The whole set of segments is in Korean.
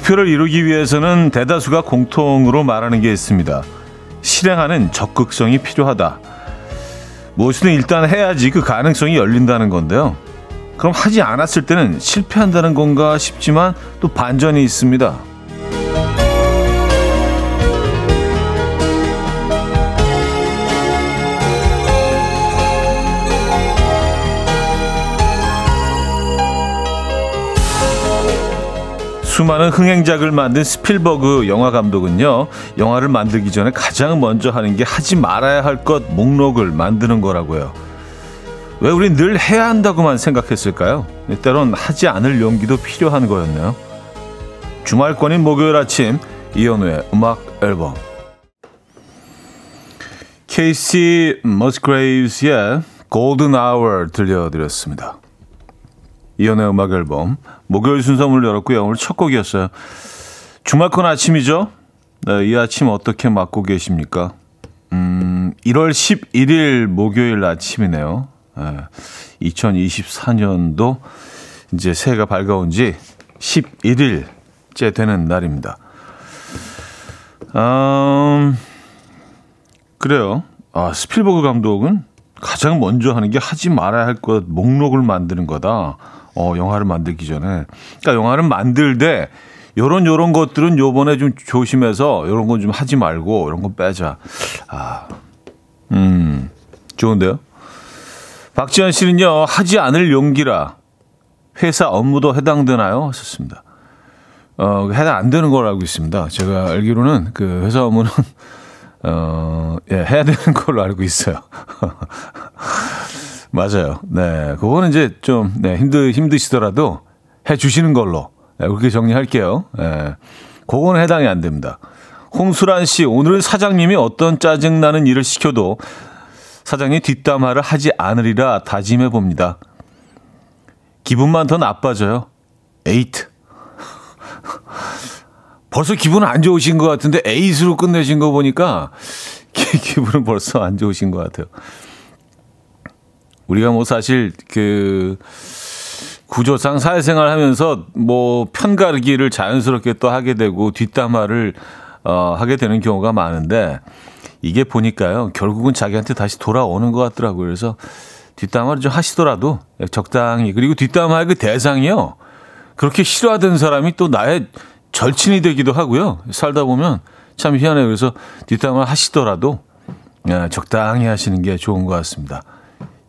목표를 이루기 위해서는 대다수가 공통으로 말하는 게 있습니다. 실행하는 적극성이 필요하다. 무엇이든 일단 해야지 그 가능성이 열린다는 건데요. 그럼 하지 않았을 때는 실패한다는 건가 싶지만 또 반전이 있습니다. 수많은 흥행작을 만든 스필버그 영화 감독은요, 영화를 만들기 전에 가장 먼저 하는 게 하지 말아야 할 것 목록을 만드는 거라고요. 왜 우린 늘 해야 한다고만 생각했을까요? 때론 하지 않을 용기도 필요한 거였네요. 주말권인 목요일 아침, 이현우의 음악 앨범. 케이시 머스그레이브스의 Golden Hour 들려드렸습니다. 이연의 음악 앨범 목요일 순서 문을 열었고요. 오늘 첫 곡이었어요. 주말권 아침이죠. 네, 이 아침 어떻게 맞고 계십니까? 음, 1월 11일 목요일 아침이네요. 네, 2024년도 이제 새해가 밝아온 지 11일째 되는 날입니다. 음, 그래요. 아, 스필버그 감독은 가장 먼저 하는 게 하지 말아야 할 것 목록을 만드는 거다. 어, 영화를 만들기 전에. 그러니까 영화를 만들되 요런 요런 것들은 요번에 좀 조심해서 요런 건 좀 하지 말고 이런 건 빼자. 아. 음. 좋은데요? 박지현 씨는요. 하지 않을 용기라 회사 업무도 해당되나요? 하셨습니다. 어, 해당 안 되는 걸 알고 있습니다. 제가 알기로는 그 회사 업무는 어, 예, 해야 되는 걸로 알고 있어요. 맞아요. 네. 그거는 이제 좀, 네, 힘드, 힘드시더라도 해 주시는 걸로. 네, 그렇게 정리할게요. 네. 그거는 해당이 안 됩니다. 홍수란 씨, 오늘은 사장님이 어떤 짜증나는 일을 시켜도 사장이 뒷담화를 하지 않으리라 다짐해 봅니다. 기분만 더 나빠져요. 에이트. 벌써 기분 안 좋으신 것 같은데 에이스로 끝내신 거 보니까 기분은 벌써 안 좋으신 것 같아요. 우리가 뭐 사실 그 구조상 사회생활 하면서 뭐 편가르기를 자연스럽게 또 하게 되고 뒷담화를 어, 하게 되는 경우가 많은데 이게 보니까요 결국은 자기한테 다시 돌아오는 것 같더라고요. 그래서 뒷담화를 좀 하시더라도 적당히 그리고 뒷담화의 그 대상이요 그렇게 싫어하던 사람이 또 나의 절친이 되기도 하고요. 살다 보면 참 희한해요. 그래서 뒷담화 하시더라도 예, 적당히 하시는 게 좋은 것 같습니다.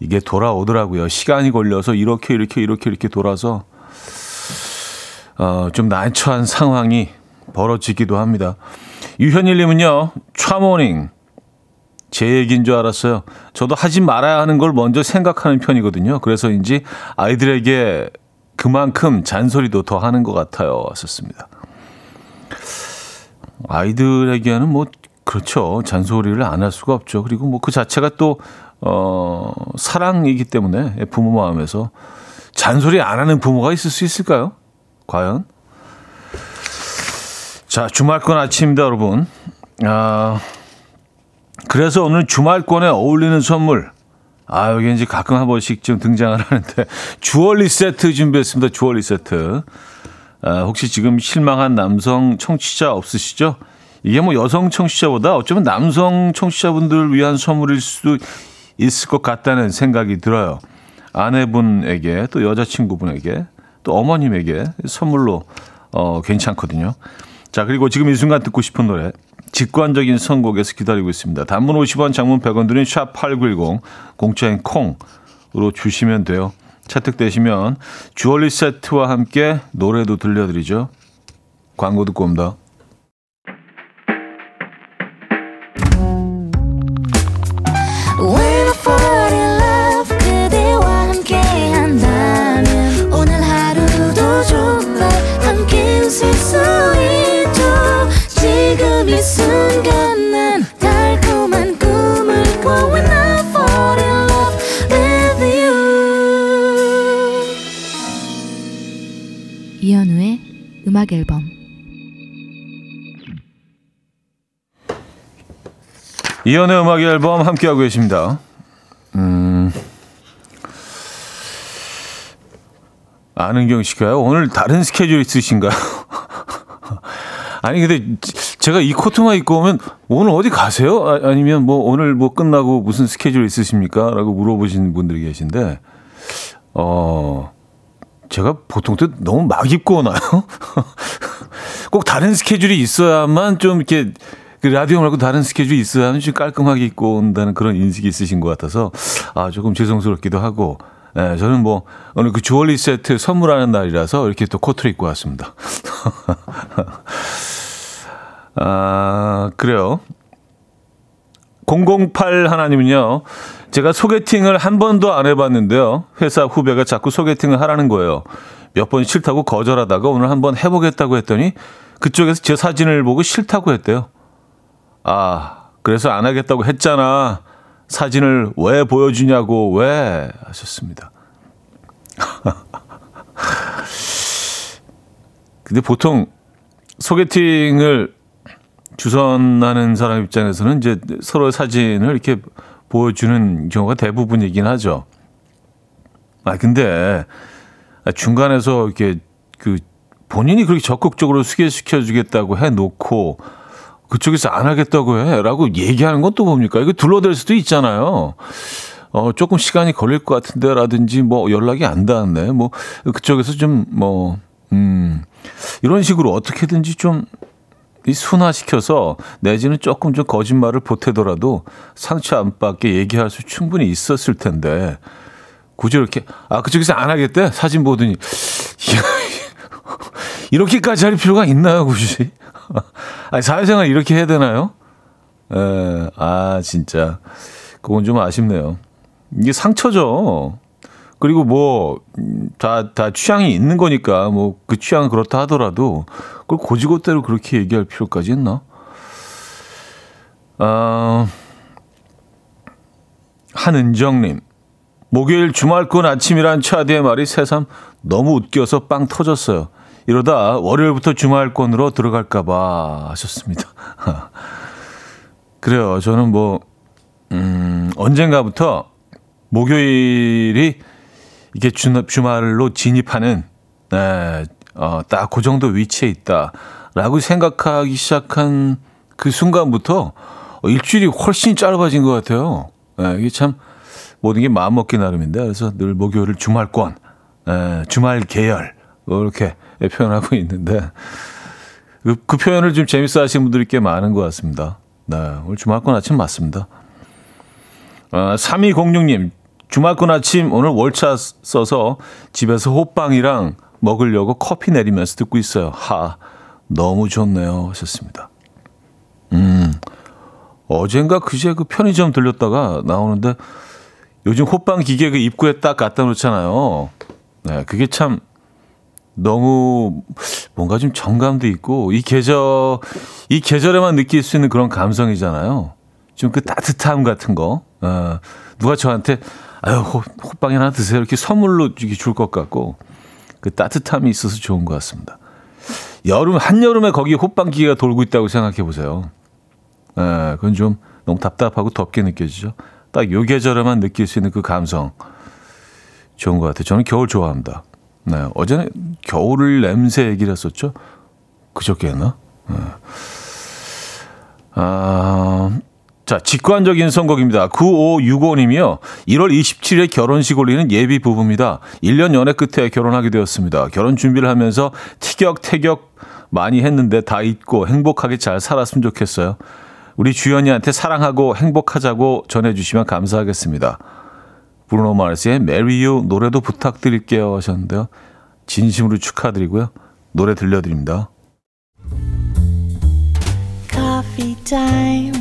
이게 돌아오더라고요. 시간이 걸려서 이렇게 이렇게 이렇게 이렇게 돌아서 어, 좀 난처한 상황이 벌어지기도 합니다. 유현일님은요, 차모닝. 제 얘기인 줄 알았어요. 저도 하지 말아야 하는 걸 먼저 생각하는 편이거든요. 그래서인지 아이들에게 그만큼 잔소리도 더 하는 것 같아요. 왔었습니다. 아이들에게는 뭐, 그렇죠. 잔소리를 안 할 수가 없죠. 그리고 뭐 그 자체가 또 어, 사랑이기 때문에 부모 마음에서 잔소리 안 하는 부모가 있을 수 있을까요? 과연? 자, 주말권 아침입니다, 여러분. 아, 그래서 오늘 주말권에 어울리는 선물. 아, 여기 이제 가끔 한 번씩 좀 등장을 하는데, 주얼리 세트 준비했습니다, 주얼리 세트. 아, 혹시 지금 실망한 남성 청취자 없으시죠? 이게 뭐 여성 청취자보다 어쩌면 남성 청취자분들을 위한 선물일 수도 있을 것 같다는 생각이 들어요. 아내분에게 또 여자친구분에게 또 어머님에게 선물로 어, 괜찮거든요. 자 그리고 지금 이 순간 듣고 싶은 노래 직관적인 선곡에서 기다리고 있습니다. 단문 50원 장문 100원 드린 샵8910 공짜인 콩으로 주시면 돼요. 채택되시면 주얼리 세트와 함께 노래도 들려드리죠. 광고 듣고 옵니다. 음악 앨범 이연의 음악 앨범 함께하고 계십니다. 음. 아는경 씨가요? 오늘 다른 스케줄 있으신가요? 아니 근데 제가 이 코트만 입고 오면 오늘 어디 가세요? 아, 아니면 뭐 오늘 뭐 끝나고 무슨 스케줄 있으십니까? 라고 물어보시는 분들이 계신데 어 제가 보통 때 너무 막 입고 오나요? 꼭 다른 스케줄이 있어야만 좀 이렇게 그 라디오 말고 다른 스케줄이 있어야만 좀 깔끔하게 입고 온다는 그런 인식이 있으신 것 같아서 아 조금 죄송스럽기도 하고 예, 저는 뭐 오늘 그 주얼리 세트 선물하는 날이라서 이렇게 또 코트를 입고 왔습니다. 아, 그래요. 008 하나님은요. 제가 소개팅을 한 번도 안 해봤는데요. 회사 후배가 자꾸 소개팅을 하라는 거예요. 몇 번 싫다고 거절하다가 오늘 한번 해보겠다고 했더니 그쪽에서 제 사진을 보고 싫다고 했대요. 아, 그래서 안 하겠다고 했잖아. 사진을 왜 보여주냐고 왜 하셨습니다. 근데 보통 소개팅을 주선하는 사람 입장에서는 이제 서로의 사진을 이렇게 보여주는 경우가 대부분이긴 하죠. 아, 근데 중간에서 이렇게 그 본인이 그렇게 적극적으로 소개시켜 주겠다고 해 놓고 그쪽에서 안 하겠다고 해 라고 얘기하는 건또 뭡니까? 이거 둘러댈 수도 있잖아요. 어, 조금 시간이 걸릴 것 같은데 라든지 뭐 연락이 안 닿았네. 뭐 그쪽에서 좀 뭐, 음, 이런 식으로 어떻게든지 좀 이 순화시켜서 내지는 조금 좀 거짓말을 보태더라도 상처 안 받게 얘기할 수 충분히 있었을 텐데. 굳이 이렇게 아 그쪽에서 안 하겠대? 사진 보더니. 이렇게까지 할 필요가 있나요 굳이? 아니 사회생활 이렇게 해야 되나요? 에, 아 진짜. 그건 좀 아쉽네요. 이게 상처죠. 그리고 뭐, 다, 다 취향이 있는 거니까, 뭐, 그 취향은 그렇다 하더라도, 그걸 고지고대로 그렇게 얘기할 필요까지 있나? 아, 한은정님. 목요일 주말권 아침이란 차디의 말이 새삼 너무 웃겨서 빵 터졌어요. 이러다 월요일부터 주말권으로 들어갈까봐 하셨습니다. 그래요. 저는 뭐, 음, 언젠가부터 목요일이 이게 주, 주말로 진입하는 네, 어, 딱 그 정도 위치에 있다라고 생각하기 시작한 그 순간부터 일주일이 훨씬 짧아진 것 같아요. 네, 이게 참 모든 게 마음 먹기 나름인데 그래서 늘 목요일을 주말권, 네, 주말 계열 이렇게 표현하고 있는데 그, 그 표현을 좀 재밌어 하시는 분들이 꽤 많은 것 같습니다. 네, 오늘 주말권 아침 맞습니다. 아, 3206님, 주말권 아침 오늘 월차 써서 집에서 호빵이랑 먹으려고 커피 내리면서 듣고 있어요. 하, 너무 좋네요. 하셨습니다. 음, 어젠가 그제 그 편의점 들렸다가 나오는데 요즘 호빵 기계 그 입구에 딱 갖다 놓잖아요. 네, 그게 참 너무 뭔가 좀 정감도 있고 이 계절 이 계절에만 느낄 수 있는 그런 감성이잖아요. 좀 그 따뜻함 같은 거. 어, 누가 저한테 아유, 호, 호빵이 하나 드세요. 이렇게 선물로 줄 것 같고, 그 따뜻함이 있어서 좋은 것 같습니다. 여름, 한여름에 거기 호빵 기계가 돌고 있다고 생각해 보세요. 에, 그건 좀 너무 답답하고 덥게 느껴지죠. 딱 요 계절에만 느낄 수 있는 그 감성. 좋은 것 같아요. 저는 겨울 좋아합니다. 네. 어제는 겨울 냄새 얘기를 했었죠. 그저께 했나? 네. 아, 자, 직관적인 선곡입니다. 9565님이요. 1월 27일에 결혼식 올리는 예비 부부입니다. 1년 연애 끝에 결혼하게 되었습니다. 결혼 준비를 하면서 티격태격 많이 했는데 다 잊고 행복하게 잘 살았으면 좋겠어요. 우리 주연이한테 사랑하고 행복하자고 전해주시면 감사하겠습니다. 브루노 마르스의 Marry You 노래도 부탁드릴게요 하셨는데요. 진심으로 축하드리고요. 노래 들려드립니다. Coffee time.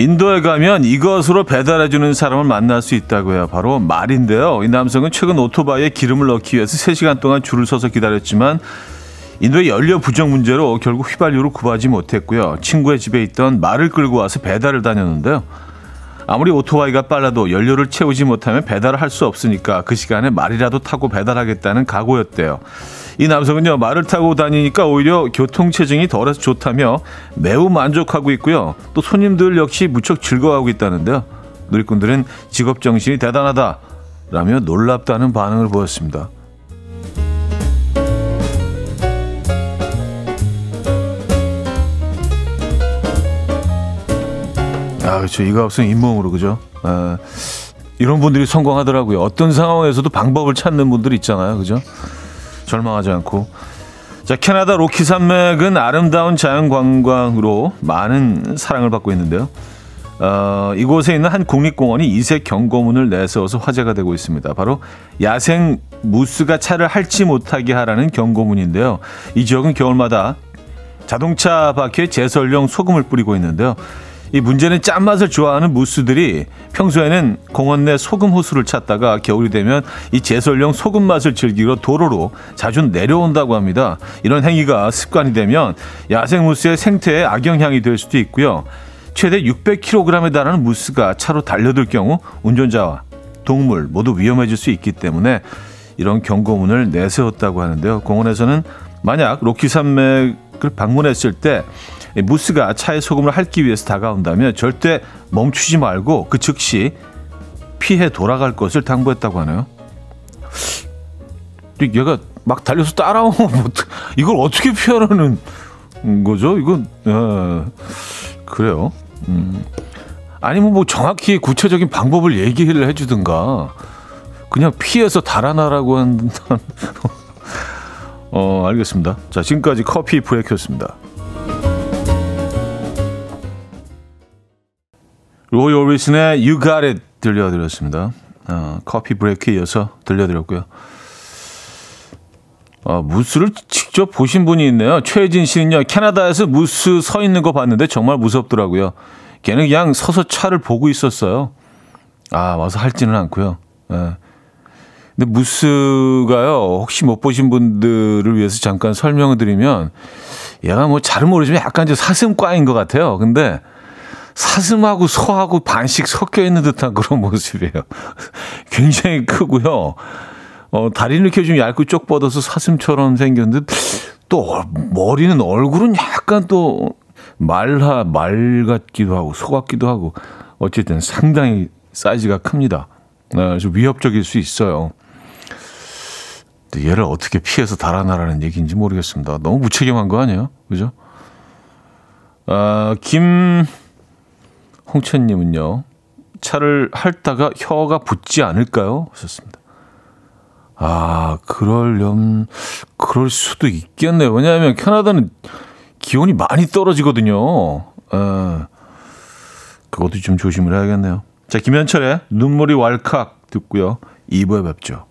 인도에 가면 이것으로 배달해주는 사람을 만날 수 있다고 해요. 바로 말인데요. 이 남성은 최근 오토바이에 기름을 넣기 위해서 3시간 동안 줄을 서서 기다렸지만 인도의 연료 부족 문제로 결국 휘발유를 구하지 못했고요. 친구의 집에 있던 말을 끌고 와서 배달을 다녔는데요. 아무리 오토바이가 빨라도 연료를 채우지 못하면 배달을 할 수 없으니까 그 시간에 말이라도 타고 배달하겠다는 각오였대요. 이 남성은요, 말을 타고 다니니까 오히려 교통체증이 덜해서 좋다며 매우 만족하고 있고요. 또 손님들 역시 무척 즐거워하고 있다는데요. 누리꾼들은 직업 정신이 대단하다. 라며 놀랍다는 반응을 보였습니다. 아, 그렇죠. 이거 없으면 잇몸으로, 그죠? 아, 이런 분들이 성공하더라고요. 어떤 상황에서도 방법을 찾는 분들 있잖아요. 그죠? 절망하지 않고. 자, 캐나다 로키 산맥은 아름다운 자연 관광으로 많은 사랑을 받고 있는데요. 어, 이곳에 있는 한 국립공원이 이색 경고문을 내세워서 화제가 되고 있습니다. 바로 야생 무스가 차를 할지 못하게 하라는 경고문인데요. 이 지역은 겨울마다 자동차 바퀴에 제설용 소금을 뿌리고 있는데요. 이 문제는 짠맛을 좋아하는 무스들이 평소에는 공원 내 소금 호수를 찾다가 겨울이 되면 이 제설용 소금 맛을 즐기러 도로로 자주 내려온다고 합니다. 이런 행위가 습관이 되면 야생 무스의 생태에 악영향이 될 수도 있고요. 최대 600kg에 달하는 무스가 차로 달려들 경우 운전자와 동물 모두 위험해질 수 있기 때문에 이런 경고문을 내세웠다고 하는데요. 공원에서는 만약 로키 산맥을 방문했을 때 무스가 차에 소금을 핥기 위해서 다가온다면 절대 멈추지 말고 그 즉시 피해 돌아갈 것을 당부했다고 하네요. 얘가 막 달려서 따라오면 이걸 어떻게 피하라는 거죠? 이건 어, 그래요. 음. 아니면 뭐 정확히 구체적인 방법을 얘기를 해주든가 그냥 피해서 달아나라고 한다는 어 알겠습니다. 자 지금까지 커피 브레이크였습니다. 로이 오리슨의 You Got It 들려드렸습니다. 어, 커피 브레이크에 이어서 들려드렸고요. 어, 무스를 직접 보신 분이 있네요. 최진 씨는요, 캐나다에서 무스 서 있는 거 봤는데 정말 무섭더라고요. 걔는 그냥 서서 차를 보고 있었어요. 아, 와서 할지는 않고요. 예. 근데 무스가요, 혹시 못 보신 분들을 위해서 잠깐 설명을 드리면, 얘가 뭐 잘은 모르지만 약간 이제 사슴과인 것 같아요. 근데 사슴하고 소하고 반씩 섞여 있는 듯한 그런 모습이에요. 굉장히 크고요. 어, 다리는 이렇게 좀 얇고 쪽 뻗어서 사슴처럼 생겼는데 또 머리는 얼굴은 약간 또 말하 말 같기도 하고 소 같기도 하고 어쨌든 상당히 사이즈가 큽니다. 네, 좀 위협적일 수 있어요. 얘를 어떻게 피해서 달아나라는 얘기인지 모르겠습니다. 너무 무책임한 거 아니에요? 그죠? 아, 김 홍천님은요. 차를 핥다가 혀가 붙지 않을까요? 하셨습니다. 아, 그럴렴, 그럴 수도 있겠네요. 왜냐하면 캐나다는 기온이 많이 떨어지거든요. 에, 그것도 좀 조심을 해야겠네요. 자, 김현철의 눈물이 왈칵 듣고요. 2부에 뵙죠.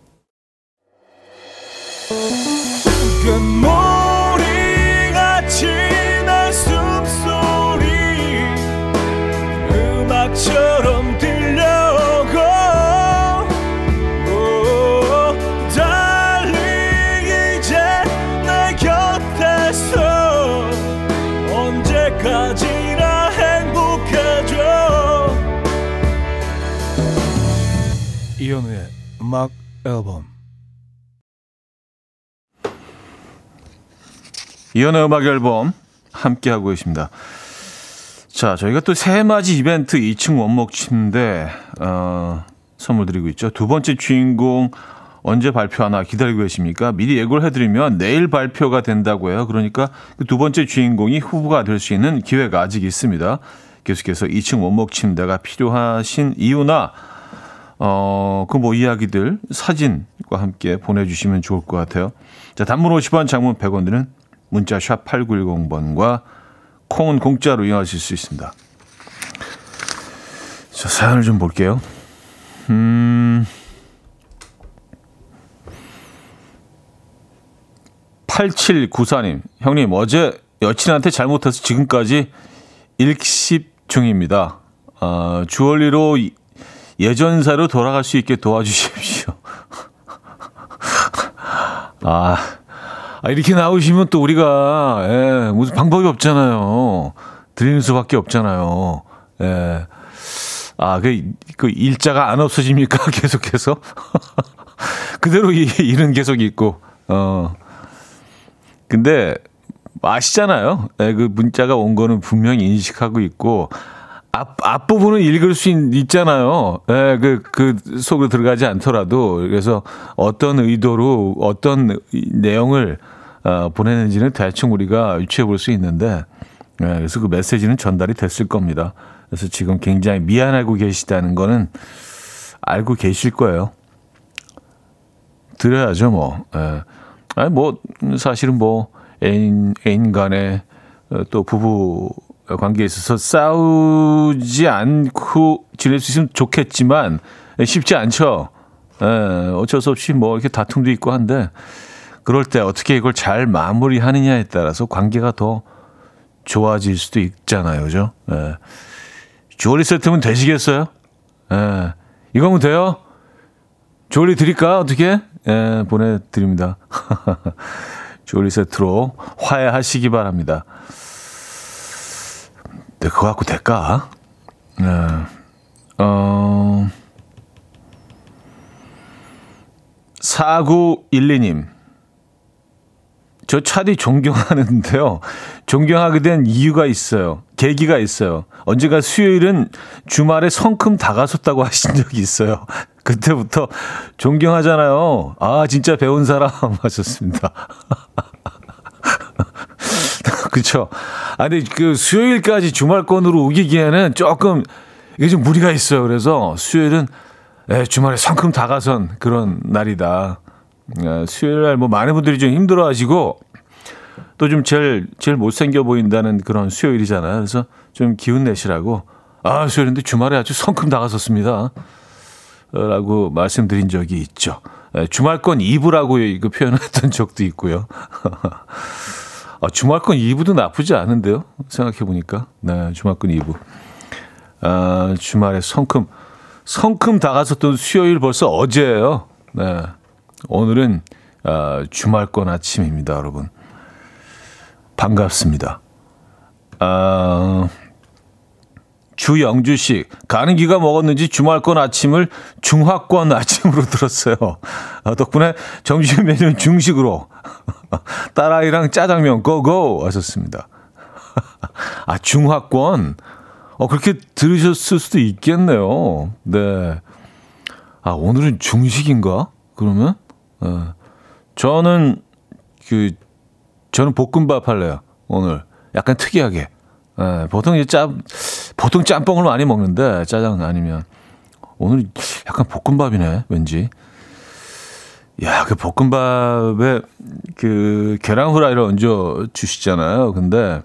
음악 앨범 이현우의 음악 앨범 함께 하고 계십니다. 자, 저희가 또 새해맞이 이벤트 2층 원목 침대 어, 선물 드리고 있죠. 두 번째 주인공 언제 발표하나 기다리고 계십니까? 미리 예고를 해드리면 내일 발표가 된다고 해요. 그러니까 그 두 번째 주인공이 후보가 될 수 있는 기회가 아직 있습니다. 계속해서 2층 원목 침대가 필요하신 이유나 어, 그 뭐 이야기들 사진과 함께 보내주시면 좋을 것 같아요. 자, 단문 50원, 장문 100원 드는 문자 샵 8910번과 콩은 공짜로 이용하실 수 있습니다. 자, 사연을 좀 볼게요. 음, 8794님, 형님, 어제 여친한테 잘못해서 지금까지 일십 중입니다. 어, 주얼리로 예전사로 돌아갈 수 있게 도와주십시오. 아, 아, 이렇게 나오시면 또 우리가, 예, 무슨 방법이 없잖아요. 드리는 수밖에 없잖아요. 예. 아, 그, 그 일자가 안 없어집니까? 계속해서? 그대로 이 일은 계속 있고, 어. 근데 아시잖아요. 예, 그 문자가 온 거는 분명히 인식하고 있고, 앞, 앞부분은 읽을 수 있, 잖아요 예, 그, 그 속으로 들어가지 않더라도. 그래서 어떤 의도로 어떤 내용을 어, 보내는지는 대충 우리가 유추해 볼 수 있는데, 예, 그래서 그 메시지는 전달이 됐을 겁니다. 그래서 지금 굉장히 미안하고 계시다는 거는 알고 계실 거예요. 드려야죠, 뭐. 예. 아니, 뭐, 사실은 뭐, 애인, 애인 간에 어, 또 부부 관계에 있어서 싸우지 않고 지낼 수 있으면 좋겠지만 쉽지 않죠. 예, 어쩔 수 없이 뭐 이렇게 다툼도 있고 한데 그럴 때 어떻게 이걸 잘 마무리하느냐에 따라서 관계가 더 좋아질 수도 있잖아요. 그죠? 예. 주얼리 세트면 되시겠어요? 예. 이거면 돼요? 주얼리 드릴까? 어떻게? 예, 보내드립니다. 주얼리 세트로 화해하시기 바랍니다. 네, 그거 갖고 될까? 네. 어, 4912님. 저 차디 존경하는데요. 존경하게 된 이유가 있어요. 계기가 있어요. 언제가 수요일은 주말에 성큼 다가섰다고 하신 적이 있어요. 그때부터 존경하잖아요. 아, 진짜 배운 사람 하셨습니다. 그렇죠. 아 근데 그 수요일까지 주말권으로 우기기에는 조금 이게 좀 무리가 있어요. 그래서 수요일은 예, 주말에 성큼 다가선 그런 날이다. 예, 수요일 날 뭐 많은 분들이 좀 힘들어하시고 또 좀 제일 제일 못생겨 보인다는 그런 수요일이잖아요. 그래서 좀 기운 내시라고 아 수요일인데 주말에 아주 성큼 다가섰습니다. 라고 말씀드린 적이 있죠. 예, 주말권 2부라고 그 표현했던 적도 있고요. 아, 주말권 2부도 나쁘지 않은데요. 생각해 보니까. 네, 주말권 2부. 아, 주말에 성큼 성큼 다가섰던 수요일 벌써 어제예요. 네. 오늘은 아, 주말권 아침입니다, 여러분. 반갑습니다. 아, 주영주 씨, 가는 기가 먹었는지 주말권 아침을 중화권 아침으로 들었어요. 아, 덕분에 점심 메뉴는 중식으로. 딸아이랑 짜장면 고고 하셨습니다. 아, 중화권. 어, 그렇게 들으셨을 수도 있겠네요. 네. 아, 오늘은 중식인가? 그러면? 어. 저는, 그, 저는 볶음밥 할래요. 오늘. 약간 특이하게. 예, 보통 이제 짬, 보통 짬뽕을 많이 먹는데 짜장 아니면 오늘 약간 볶음밥이네 왠지. 야, 그 볶음밥에 그 계란 후라이를 얹어 주시잖아요. 근데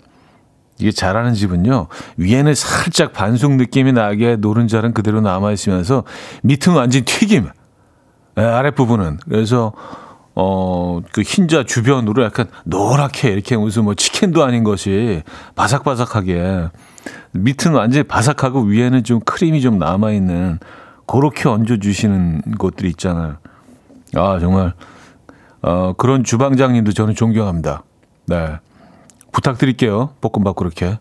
이게 잘하는 집은요 위에는 살짝 반숙 느낌이 나게 노른자는 그대로 남아 있으면서 밑은 완전 튀김. 네, 아랫부분은 그래서 어, 그 흰자 주변으로 약간 노랗게 이렇게 무슨 뭐 치킨도 아닌 것이 바삭바삭하게 밑은 완전히 바삭하고 위에는 좀 크림이 좀 남아있는 그렇게 얹어주시는 곳들이 있잖아요. 아, 정말, 어, 그런 주방장님도 저는 존경합니다. 네. 부탁드릴게요. 볶음밥 그렇게.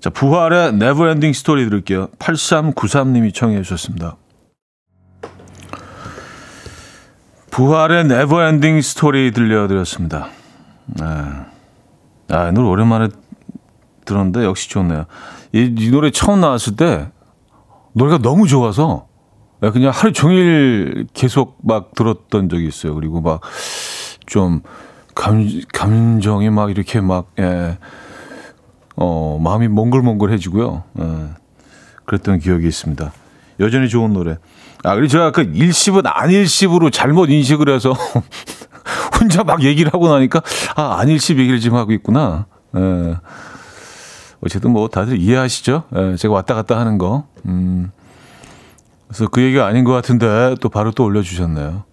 자, 부활의 Never Ending Story 들을게요. 8393님이 청해 주셨습니다. 부활의 Never Ending Story 들려드렸습니다. 네. 아, 노래 오랜만에 들었는데 역시 좋네요. 이, 이 노래 처음 나왔을 때 노래가 너무 좋아서 그냥 하루 종일 계속 막 들었던 적이 있어요. 그리고 막 좀 감, 감정이 막 이렇게 막, 예, 어, 마음이 몽글몽글해지고요. 예, 그랬던 기억이 있습니다. 여전히 좋은 노래. 아, 그리고 제가 그 일십은 안일십으로 잘못 인식을 해서 혼자 막 얘기를 하고 나니까 아, 안일십 얘기를 지금 하고 있구나. 예. 어쨌든 뭐 다들 이해하시죠? 예, 제가 왔다 갔다 하는 거. 음. 그래서 그 얘기가 아닌 것 같은데 또 바로 또 올려주셨네요.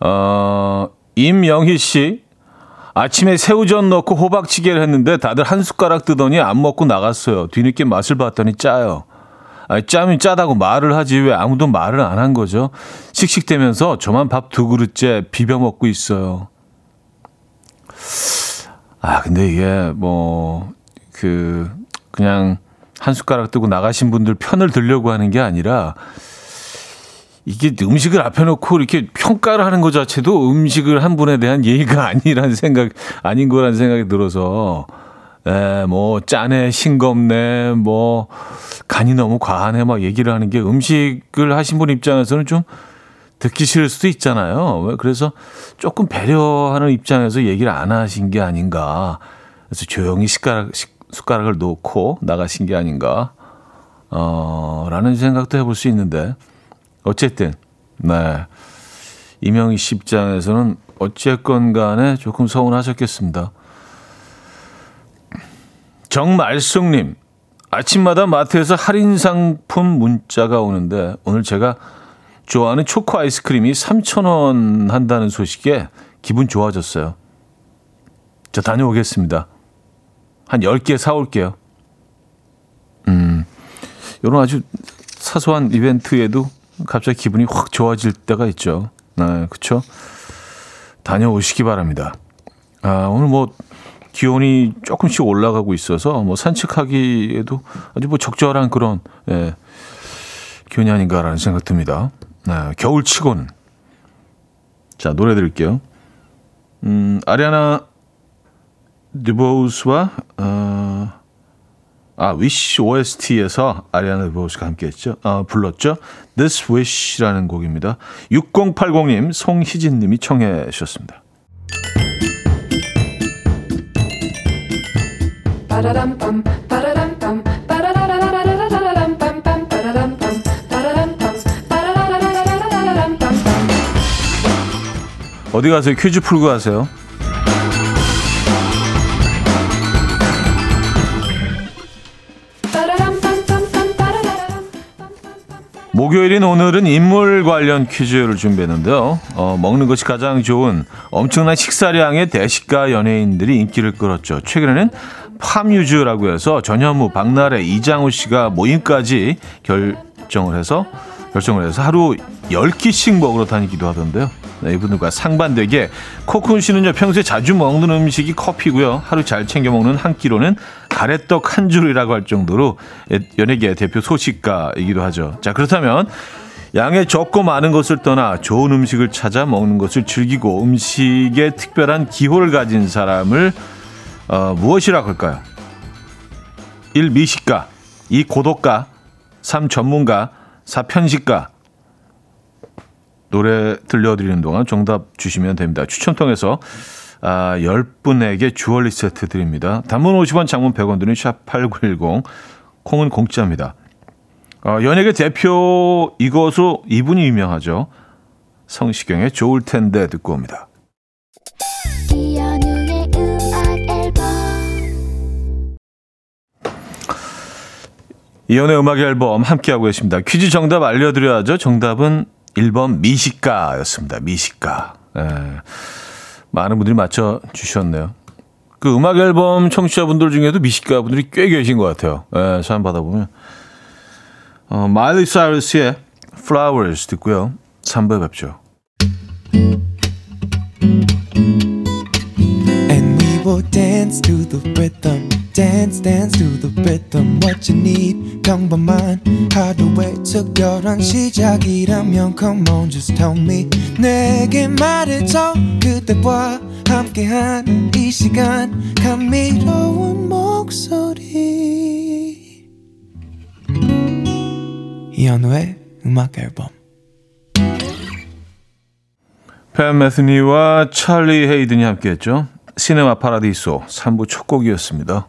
어, 임영희 씨. 아침에 새우젓 넣고 호박찌개를 했는데 다들 한 숟가락 뜨더니 안 먹고 나갔어요. 뒤늦게 맛을 봤더니 짜요. 아니, 짜면 짜다고 말을 하지 왜 아무도 말을 안 한 거죠? 씩씩대면서 저만 밥 두 그릇째 비벼 먹고 있어요. 아, 근데 이게 뭐, 그, 그냥 한 숟가락 뜨고 나가신 분들 편을 들려고 하는 게 아니라 이게 음식을 앞에 놓고 이렇게 평가를 하는 것 자체도 음식을 한 분에 대한 예의가 아니라는 생각, 아닌 거라는 생각이 들어서, 에, 뭐, 짜네, 싱겁네, 뭐, 간이 너무 과하네, 막 얘기를 하는 게 음식을 하신 분 입장에서는 좀 듣기 싫을 수도 있잖아요. 그래서 조금 배려하는 입장에서 얘기를 안 하신 게 아닌가. 그래서 조용히 숟가락, 숟가락을 놓고 나가신 게 아닌가. 어, 라는 생각도 해볼 수 있는데. 어쨌든, 네. 이명희 씨 입장에서는 어쨌건 간에 조금 서운하셨겠습니다. 정말숙님, 아침마다 마트에서 할인 상품 문자가 오는데 오늘 제가 좋아하는 초코 아이스크림이 3,000원 한다는 소식에 기분 좋아졌어요. 저 다녀오겠습니다. 한 10개 사올게요. 음, 이런 아주 사소한 이벤트에도 갑자기 기분이 확 좋아질 때가 있죠. 네, 그쵸? 다녀오시기 바랍니다. 아, 오늘 뭐, 기온이 조금씩 올라가고 있어서 뭐 산책하기에도 아주 뭐 적절한 그런, 예, 기온이 아닌가라는 생각 듭니다. 네, 겨울 치고는. 자, 노래 드릴게요. 음, 아리아나 드보우스와, 어, 아, 위시 OST에서 아리아나 드보우스가 함께 했죠. 어, 불렀죠. This Wish라는 곡입니다. 6080님, 송희진 님이 청해 주셨습니다. 어디 가세요? 퀴즈 풀고 가세요. 목요일인 오늘은 인물 관련 퀴즈를 준비했는데요. 어, 먹는 것이 가장 좋은 엄청난 식사량의 대식가 연예인들이 인기를 끌었죠. 최근에는 팜유즈라고 해서 전현무, 박나래, 이장우 씨가 모임까지 결정을 해서 결정을 해서 하루 10끼씩 먹으러 다니기도 하던데요. 네, 이분들과 상반되게 코쿤 씨는요 평소에 자주 먹는 음식이 커피고요. 하루 잘 챙겨 먹는 한 끼로는 가래떡 한 줄이라고 할 정도로 연예계 대표 소식가이기도 하죠. 자 그렇다면 양의 적고 많은 것을 떠나 좋은 음식을 찾아 먹는 것을 즐기고 음식에 특별한 기호를 가진 사람을 어, 무엇이라고 할까요? 1. 미식가 2. 고독가 3. 전문가 4. 편식가 노래 들려드리는 동안 정답 주시면 됩니다. 추첨 통해서 아, 10분에게 주얼리 세트 드립니다. 단문 50원, 장문 100원 드는 샵8910 콩은 공짜입니다. 어, 연예계 대표 이것으로 이분이 유명하죠. 성시경의 좋을 텐데 듣고 옵니다. 이연의 음악 앨범 함께하고 계십니다. 퀴즈 정답 알려드려야죠. 정답은 1번 미식가였습니다. 미식가. 예. 많은 분들이 맞춰 주셨네요. 그 음악 앨범 청취자분들 중에도 미식가 분들이 꽤 계신 것 같아요. 예, 사연 받아보면. 어, 마일리 사이러스의 Flowers 듣고요. 3부에 뵙죠. And we will dance to the rhythm. Dance dance to the rhythm what you need. 평범한 하루의 특별한 시작이라면 come on just tell me. 내게 말해줘 그대와 함께한 이 시간. 감미로운 목소리. 이현우의 음악 앨범. 팬 메스니와 찰리 헤이든이 함께했죠. 시네마 파라디소 3부 첫 곡이었습니다.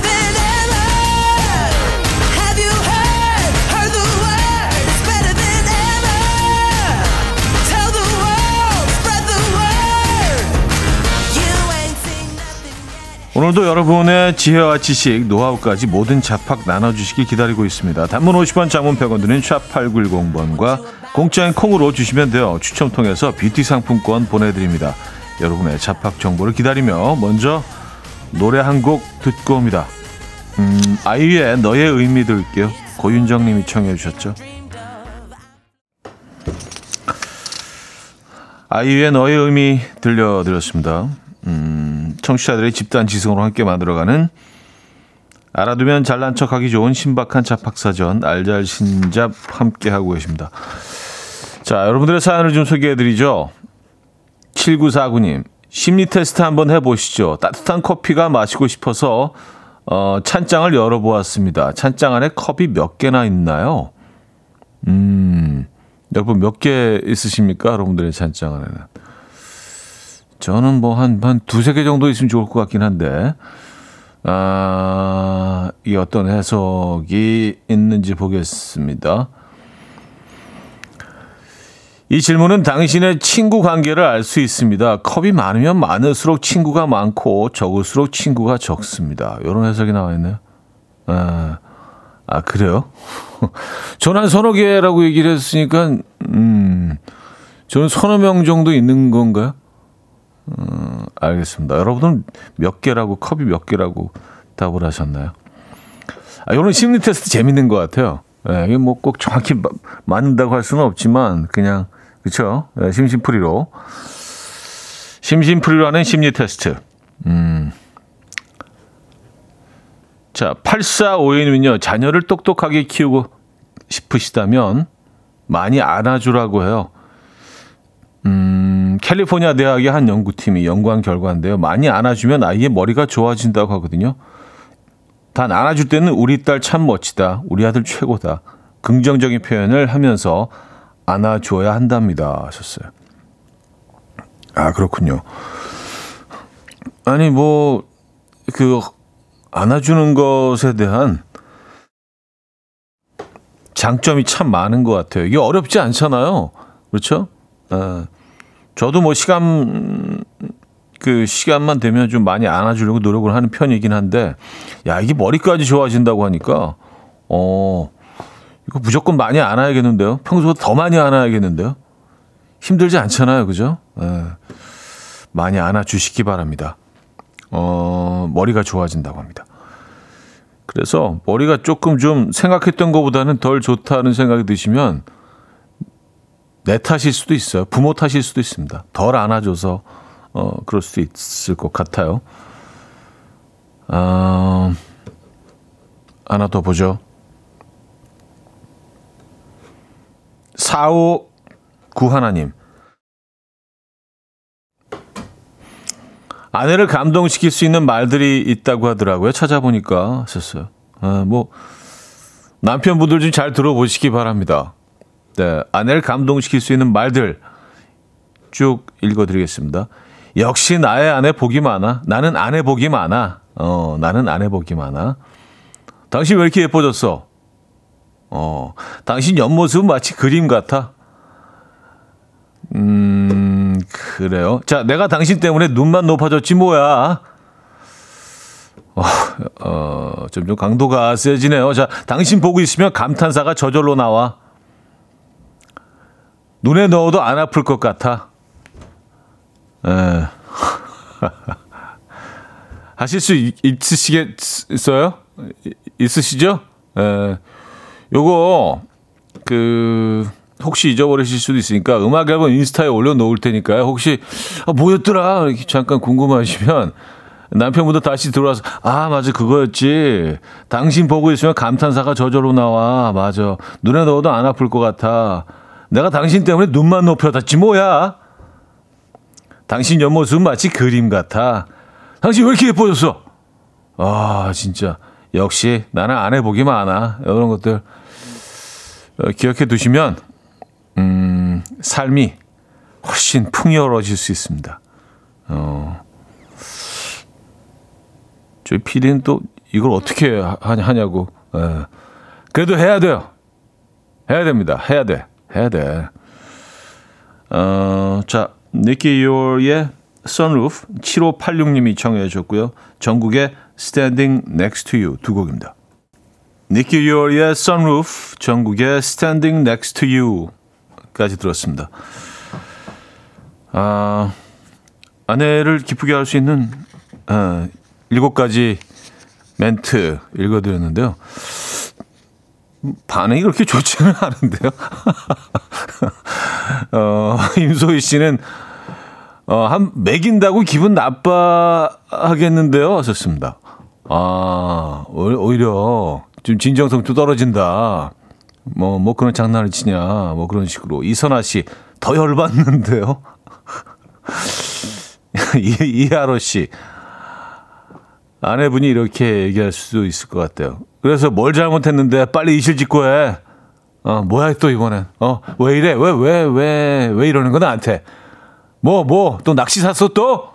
오늘도 여러분의 지혜와 지식, 노하우까지 모든 잡학 나눠주시길 기다리고 있습니다. 단문 50원, 장문 100원 드는 샵8910번과 공짜인 콩으로 주시면 돼요. 추첨 통해서 뷰티 상품권 보내드립니다. 여러분의 잡학 정보를 기다리며 먼저 노래 한 곡 듣고 옵니다. 음, 아이유의 너의 의미 들을게요. 고윤정 님이 청해 주셨죠. 아이유의 너의 의미 들려드렸습니다. 음, 청취자들의 집단 지성으로 함께 만들어가는 알아두면 잘난 척하기 좋은 신박한 잡학사전 알잘신잡 함께 하고 계십니다. 자, 여러분들의 사연을 좀 소개해 드리죠. 7949님, 심리 테스트 한번 해 보시죠. 따뜻한 커피가 마시고 싶어서 어, 찬장을 열어 보았습니다. 찬장 안에 컵이 몇 개나 있나요? 음, 여러분 몇 개 있으십니까? 여러분들의 찬장 안에는. 저는 뭐 한, 한 두세 개 정도 있으면 좋을 것 같긴 한데, 아, 이 어떤 해석이 있는지 보겠습니다. 이 질문은 당신의 친구 관계를 알 수 있습니다. 컵이 많으면 많을수록 친구가 많고 적을수록 친구가 적습니다. 이런 해석이 나와 있네요. 아, 아 그래요? 저는 한 서너 개라고 얘기를 했으니까, 음, 저는 서너 명 정도 있는 건가요? 음, 알겠습니다. 여러분은 몇 개라고, 컵이 몇 개라고 답을 하셨나요? 아, 이런 심리 테스트 재밌는 것 같아요. 예, 이게 뭐 꼭 정확히 마- 맞는다고 할 수는 없지만, 그냥, 그쵸? 예, 심심풀이로. 심심풀이로 하는 심리 테스트. 음. 자, 8452님은요, 자녀를 똑똑하게 키우고 싶으시다면 많이 안아주라고 해요. 음, 캘리포니아 대학의 한 연구팀이 연구한 결과인데요. 많이 안아주면 아이의 머리가 좋아진다고 하거든요. 단 안아줄 때는 우리 딸 참 멋지다. 우리 아들 최고다. 긍정적인 표현을 하면서 안아줘야 한답니다. 하셨어요. 아, 그렇군요. 아니, 뭐, 그, 안아주는 것에 대한 장점이 참 많은 것 같아요. 이게 어렵지 않잖아요. 그렇죠? 어, 저도 뭐 시간, 그 시간만 되면 좀 많이 안아주려고 노력을 하는 편이긴 한데, 야, 이게 머리까지 좋아진다고 하니까, 어, 이거 무조건 많이 안아야겠는데요? 평소보다 더 많이 안아야겠는데요? 힘들지 않잖아요. 그죠? 예. 많이 안아주시기 바랍니다. 어, 머리가 좋아진다고 합니다. 그래서 머리가 조금 좀 생각했던 것보다는 덜 좋다는 생각이 드시면 내 탓일 수도 있어요. 부모 탓일 수도 있습니다. 덜 안아줘서 어, 그럴 수도 있을 것 같아요. 아, 하나 더 보죠. 45구 하나님. 아내를 감동시킬 수 있는 말들이 있다고 하더라고요. 찾아보니까 썼어요. 아, 뭐 남편분들 좀 잘 들어보시기 바랍니다. 네, 아내를 감동시킬 수 있는 말들 쭉 읽어드리겠습니다. 역시 나의 아내 복이 많아. 나는 아내 복이 많아. 어, 나는 아내 복이 많아. 당신 왜 이렇게 예뻐졌어? 어, 당신 옆모습은 마치 그림 같아. 음, 그래요. 자, 내가 당신 때문에 눈만 높아졌지 뭐야. 어, 어, 점점 강도가 세지네요. 자, 당신 보고 있으면 감탄사가 저절로 나와. 눈에 넣어도 안 아플 것 같아. 에. 하실 수 있- 있으시겠어요? 이- 있으시죠? 에. 요거 그 혹시 잊어버리실 수도 있으니까 음악 앨범 인스타에 올려놓을 테니까요. 혹시 아, 뭐였더라 이렇게 잠깐 궁금하시면 남편분도 다시 들어와서 아 맞아 그거였지. 당신 보고 있으면 감탄사가 저절로 나와. 맞아. 눈에 넣어도 안 아플 것 같아. 내가 당신 때문에 눈만 높여놨지 뭐야. 당신 옆모습은 마치 그림 같아. 당신 왜 이렇게 예뻐졌어? 아 진짜 역시 나는 안 해보기 많아. 이런 것들 어, 기억해 두시면 음, 삶이 훨씬 풍요로워질 수 있습니다. 어, 저희 PD는 또 이걸 어떻게 하- 하냐고. 예. 그래도 해야 돼요. 해야 됩니다. 해야 돼. 해야 돼. 어, 자, 니키 요의 Sunroof 7586님이 청해 주셨고요. 전국의 Standing Next to You 두 곡입니다. 니키 요의 Sunroof, 전국의 Standing Next to You까지 들었습니다. 아, 아내를 기쁘게 할 수 있는 어, 일곱 가지 멘트 읽어드렸는데요. 반응이 그렇게 좋지는 않은데요. 어, 임소희 씨는 어, 한 매긴다고 기분 나빠하겠는데요. 하셨습니다. 아, 오- 오히려 좀 진정성도 떨어진다. 뭐, 뭐 그런 장난을 치냐. 뭐 그런 식으로. 이선아 씨, 더 열받는데요. 이, 이하로 씨. 아내분이 이렇게 얘기할 수도 있을 것 같아요. 그래서 뭘 잘못했는데 빨리 이실 짓고 해. 어, 뭐야 또 이번엔. 어, 왜 이래? 왜, 왜, 왜, 왜 이러는 거 나한테? 뭐, 뭐, 또 낚시 샀어 또?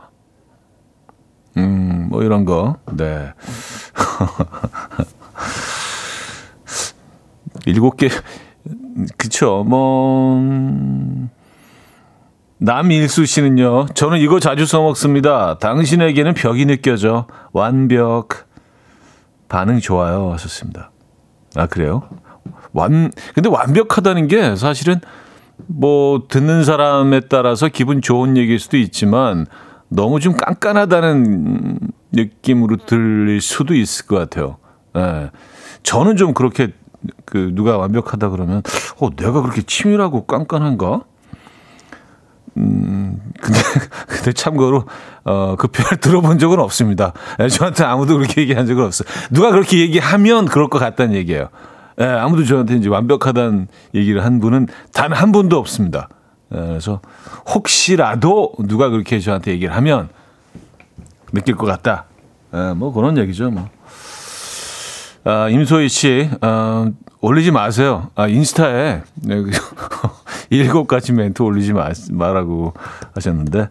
음, 뭐 이런 거. 네. 일곱 개, 그쵸. 뭐, 음, 남일수 씨는요, 저는 이거 자주 써먹습니다. 당신에게는 벽이 느껴져. 완벽. 반응 좋아요. 하셨습니다. 아, 그래요? 완, 근데 완벽하다는 게 사실은 뭐 듣는 사람에 따라서 기분 좋은 얘기일 수도 있지만 너무 좀 깐깐하다는 느낌으로 들릴 수도 있을 것 같아요. 예. 저는 좀 그렇게 그 누가 완벽하다 그러면 어 내가 그렇게 치밀하고 깐깐한가? 음 근데 근데 참고로 어 그 표현 들어본 적은 없습니다. 예, 저한테 아무도 그렇게 얘기한 적은 없어요. 누가 그렇게 얘기하면 그럴 것 같다는 얘기예요. 예, 아무도 저한테 이제 완벽하다는 얘기를 한 분은 단 한 분도 없습니다. 예, 그래서 혹시라도 누가 그렇게 저한테 얘기를 하면 느낄 것 같다. 예, 뭐 그런 얘기죠. 뭐. 아, 임소희 씨, 어, 올리지 마세요. 아, 인스타에 네, 그 일곱 가지 멘트 올리지 마, 말라고 하셨는데.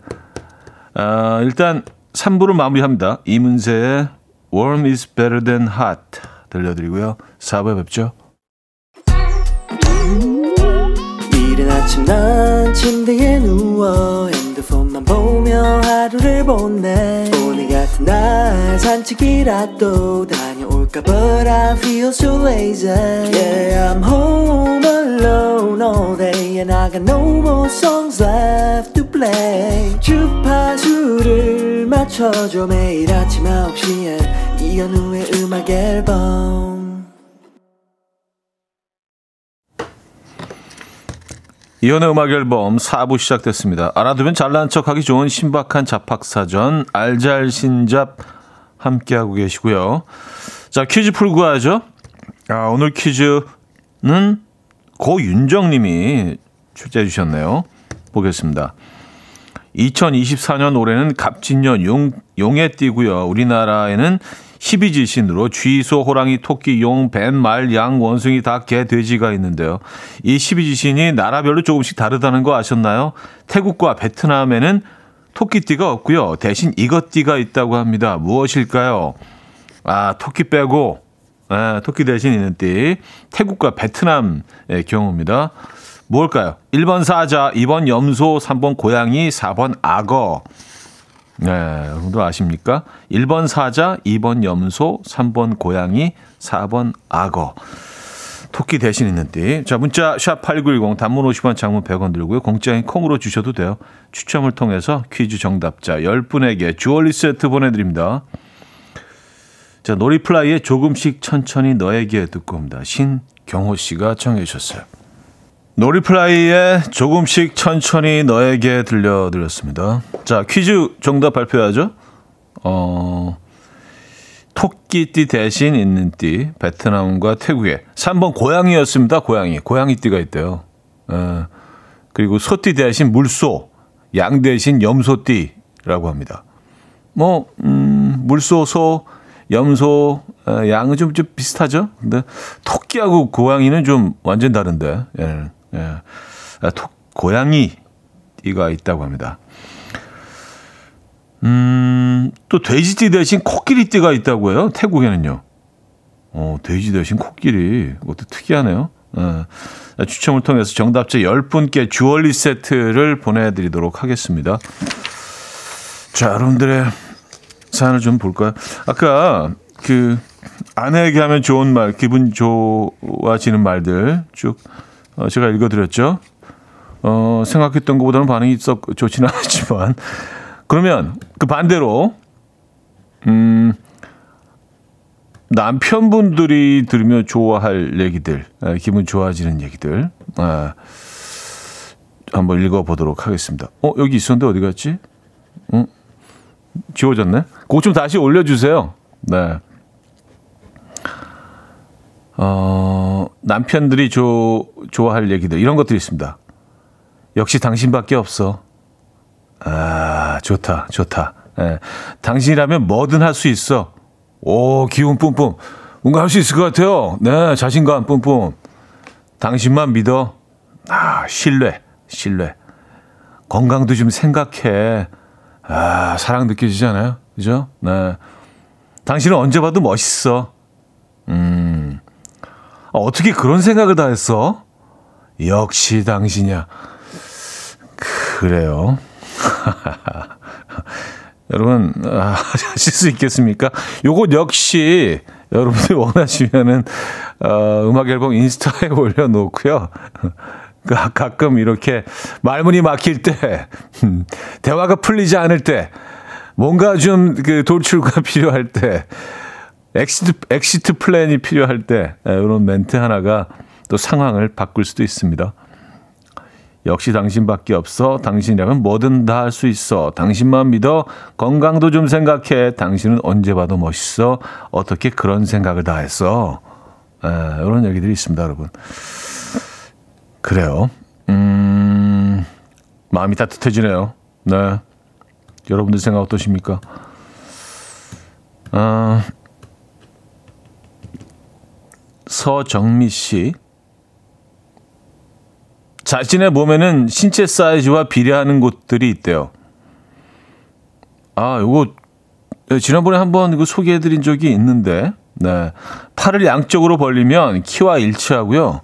아, 일단 3부를 마무리합니다. 이문세의 Warm is better than hot 들려드리고요. 4부에 뵙죠. 이른 아침 난 침대에 누워 핸드폰만 보며 하루를 보내 오늘 같은 날 산책이라도 다 녀올까 But I feel so lazy Yeah I'm home alone all day And I got no more songs left to play 주파수를 맞춰줘 매일 아침 9시에 이현우의 음악 앨범 이연의 음악 앨범 4부 시작됐습니다. 알아두면 잘난 척하기 좋은 신박한 잡학사전 알잘신잡 함께하고 계시고요. 자 퀴즈 풀고 하죠. 아, 오늘 퀴즈는 고윤정 님이 출제해 주셨네요. 보겠습니다. 2024년 올해는 갑진년 용, 용에 띠고요. 우리나라에는 12지신으로 쥐소, 호랑이, 토끼, 용, 뱀, 말, 양, 원숭이, 닭, 개, 돼지가 있는데요. 이 12지신이 나라별로 조금씩 다르다는 거 아셨나요? 태국과 베트남에는 토끼띠가 없고요. 대신 이것띠가 있다고 합니다. 무엇일까요? 아, 토끼 빼고 아, 토끼 대신 있는 띠. 태국과 베트남의 경우입니다. 뭘까요? 1번 사자, 2번 염소, 3번 고양이, 4번 악어. 네, 여러분들 아십니까? 1번 사자, 2번 염소, 3번 고양이, 4번 악어. 토끼 대신 있는 띠. 자, 문자 샵 8910 단문 50원 장문 100원 들고요. 공짜인 콩으로 주셔도 돼요. 추첨을 통해서 퀴즈 정답자 10분에게 주얼리 세트 보내 드립니다. 자, 놀이플라이의 조금씩 천천히 너에게 듣고 옵니다. 신경호 씨가 청해 주셨어요. 놀이플라이의 조금씩 천천히 너에게 들려드렸습니다. 자, 퀴즈 정답 발표하죠. 어, 토끼띠 대신 있는 띠, 베트남과 태국에 3번 고양이였습니다. 고양이. 고양이띠가 있대요. 어, 그리고 소띠 대신 물소, 양 대신 염소띠라고 합니다. 뭐, 음, 물소, 소, 염소, 어, 양은 좀, 좀 비슷하죠? 근데 토끼하고 고양이는 좀 완전 다른데, 예, 예. 아, 토, 고양이가 있다고 합니다. 음, 또 돼지띠 대신 코끼리띠가 있다고 해요. 태국에는요. 어, 돼지 대신 코끼리. 그것도 특이하네요. 예. 추첨을 통해서 정답자 10분께 주얼리 세트를 보내드리도록 하겠습니다. 자, 여러분들의 사연을 좀 볼까요? 아까 그 아내에게 하면 좋은 말, 기분 좋아지는 말들 쭉 어, 제가 읽어드렸죠. 어, 생각했던 것보다는 반응이 썩 좋지는 않았지만 그러면 그 반대로 음, 남편분들이 들으면 좋아할 얘기들, 에, 기분 좋아지는 얘기들 에, 한번 읽어보도록 하겠습니다. 어 여기 있었는데 어디 갔지? 어? 지워졌네. 그거 좀 다시 올려주세요. 네. 어, 남편들이 조, 좋아할 얘기들, 이런 것들이 있습니다. 역시 당신밖에 없어. 아, 좋다, 좋다. 예. 당신이라면 뭐든 할 수 있어. 오, 기운 뿜뿜. 뭔가 할 수 있을 것 같아요. 네, 자신감 뿜뿜. 당신만 믿어. 아, 신뢰, 신뢰. 건강도 좀 생각해. 아, 사랑 느껴지잖아요. 그죠? 네. 당신은 언제 봐도 멋있어. 음. 아, 어떻게 그런 생각을 다 했어? 역시 당신이야. 그래요. 여러분, 아, 하실 수 있겠습니까? 요것 역시 여러분들이 원하시면은, 어, 음악 앨범 인스타에 올려놓고요. 가- 가끔 이렇게 말문이 막힐 때, 음, 대화가 풀리지 않을 때, 뭔가 좀 그 돌파구가 필요할 때, exit, exit plan이 필요할 때, 예, 이런 멘트 하나가 또 상황을 바꿀 수도 있습니다. 역시 당신밖에 없어. 당신이라면 뭐든 다 할 수 있어. 당신만 믿어. 건강도 좀 생각해. 당신은 언제 봐도 멋있어. 어떻게 그런 생각을 다 했어? 에, 이런 얘기들이 있습니다, 여러분. 그래요. 음, 마음이 따뜻해지네요. 네. 여러분들 생각 어떠십니까? 아, 서정미 씨. 자신의 몸에는 신체 사이즈와 비례하는 곳들이 있대요. 아, 요거 네, 지난번에 한번 이거 소개해드린 적이 있는데, 네. 팔을 양쪽으로 벌리면 키와 일치하고요.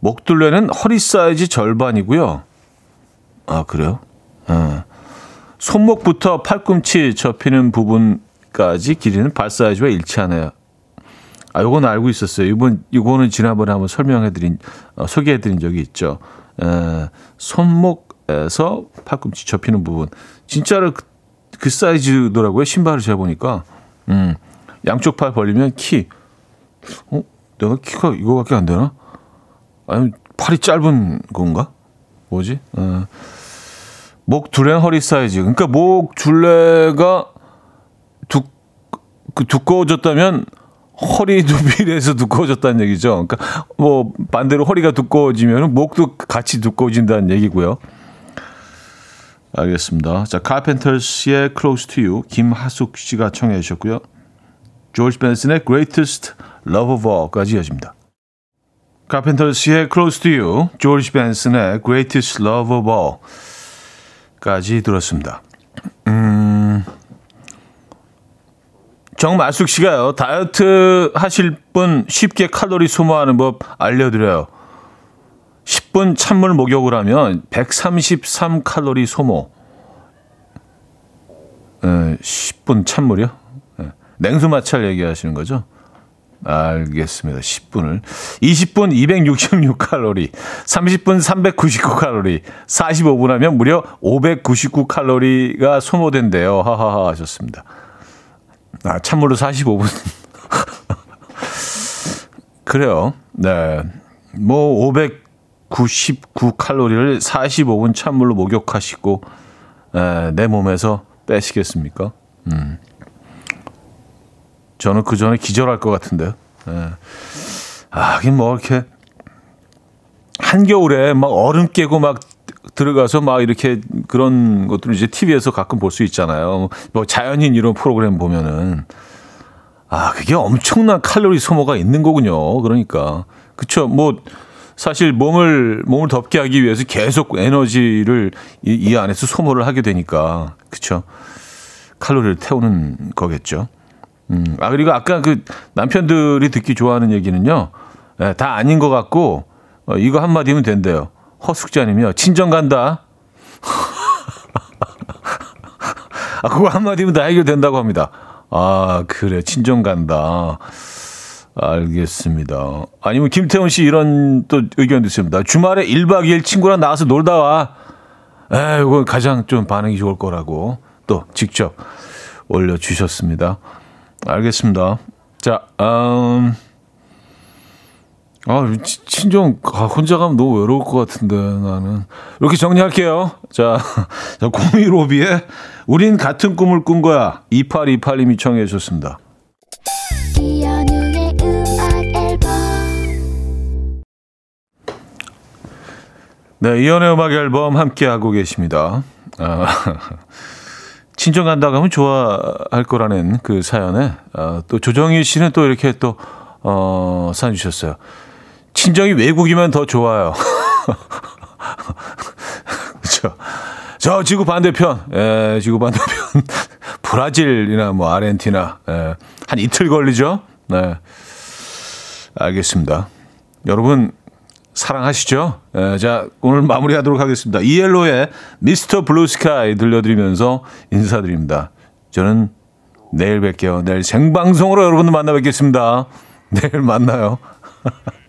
목둘레는 허리 사이즈 절반이고요. 아, 그래요? 어. 손목부터 팔꿈치 접히는 부분까지 길이는 발 사이즈와 일치하네요. 아, 요건 알고 있었어요. 이번, 이거는 지난번에 한번 설명해드린, 어, 소개해드린 적이 있죠. 에, 손목에서 팔꿈치 접히는 부분. 진짜로 그, 그 사이즈더라고요. 신발을 재 보니까. 음, 양쪽 팔 벌리면 키. 어, 내가 키가 이거밖에 안 되나? 아니, 팔이 짧은 건가? 뭐지? 어, 목 둘레 허리 사이즈. 그러니까 목 둘레가 두, 그 두꺼워졌다면 허리도 비례해서 두꺼워졌다는 얘기죠. 그러니까 뭐 반대로 허리가 두꺼워지면 목도 같이 두꺼워진다는 얘기고요. 알겠습니다. 자, 카펜터스의 Close to You 김하숙 씨가 청해 주셨고요. 조지 벤슨의 Greatest Love of All까지 이어집니다. 카펜터스의 Close to You, 조지 벤슨의 Greatest Love of All 까지 들었습니다. 음, 정말숙 씨가요. 다이어트 하실 분 쉽게 칼로리 소모하는 법 알려드려요. 10분 찬물 목욕을 하면 133 칼로리 소모. 에, 10분 찬물이요? 에, 냉수 마찰 얘기하시는 거죠? 알겠습니다. 10분을. 20분 266 칼로리, 30분 399 칼로리, 45분 하면 무려 599 칼로리가 소모된대요. 하하하 하셨습니다. 아, 찬물로 45분. 그래요. 네. 뭐, 599 칼로리를 45분 찬물로 목욕하시고, 에, 내 몸에서 빼시겠습니까? 음. 저는 그 전에 기절할 것 같은데요. 예. 아, 하긴 뭐, 이렇게, 한겨울에 막 얼음 깨고 막 들어가서 막 이렇게 그런 것들을 이제 TV에서 가끔 볼 수 있잖아요. 뭐 자연인 이런 프로그램 보면은 아 그게 엄청난 칼로리 소모가 있는 거군요. 그러니까 그쵸. 뭐 사실 몸을 몸을 덥게 하기 위해서 계속 에너지를 이, 이 안에서 소모를 하게 되니까 그쵸. 칼로리를 태우는 거겠죠. 음, 아 그리고 아까 그 남편들이 듣기 좋아하는 얘기는요. 예, 다 아닌 것 같고 어, 이거 한마디면 된대요. 허숙자님이요. 친정 간다. 아, 그거 한마디면 다 해결된다고 합니다. 아, 그래. 친정 간다. 알겠습니다. 아니면 김태훈 씨 이런 또 의견도 있습니다. 주말에 1박 2일 친구랑 나와서 놀다 와. 에, 이거 가장 좀 반응이 좋을 거라고 또 직접 올려주셨습니다. 알겠습니다. 자, 음, 아, 치- 친정, 아, 혼자 가면 너무 외로울 것 같은데, 나는. 이렇게 정리할게요. 자, 자 015B의 우린 같은 꿈을 꾼 거야. 2828님이 청해 주셨습니다. 네, 이연의 음악 앨범 함께 하고 계십니다. 아, 친정 간다고 하면 좋아할 거라는 그 사연에, 아, 또 조정희 씨는 또 이렇게 또, 어, 사연 주셨어요. 친정이 외국이면 더 좋아요. 그렇죠. 저 지구 반대편, 예, 지구 반대편 브라질이나 뭐 아르헨티나, 예, 한 이틀 걸리죠. 네, 알겠습니다. 여러분 사랑하시죠? 예, 자 오늘 마무리하도록 하겠습니다. ELO의 Mr. Blue Sky 들려드리면서 인사드립니다. 저는 내일 뵐게요. 내일 생방송으로 여러분들 만나 뵙겠습니다. 내일 만나요.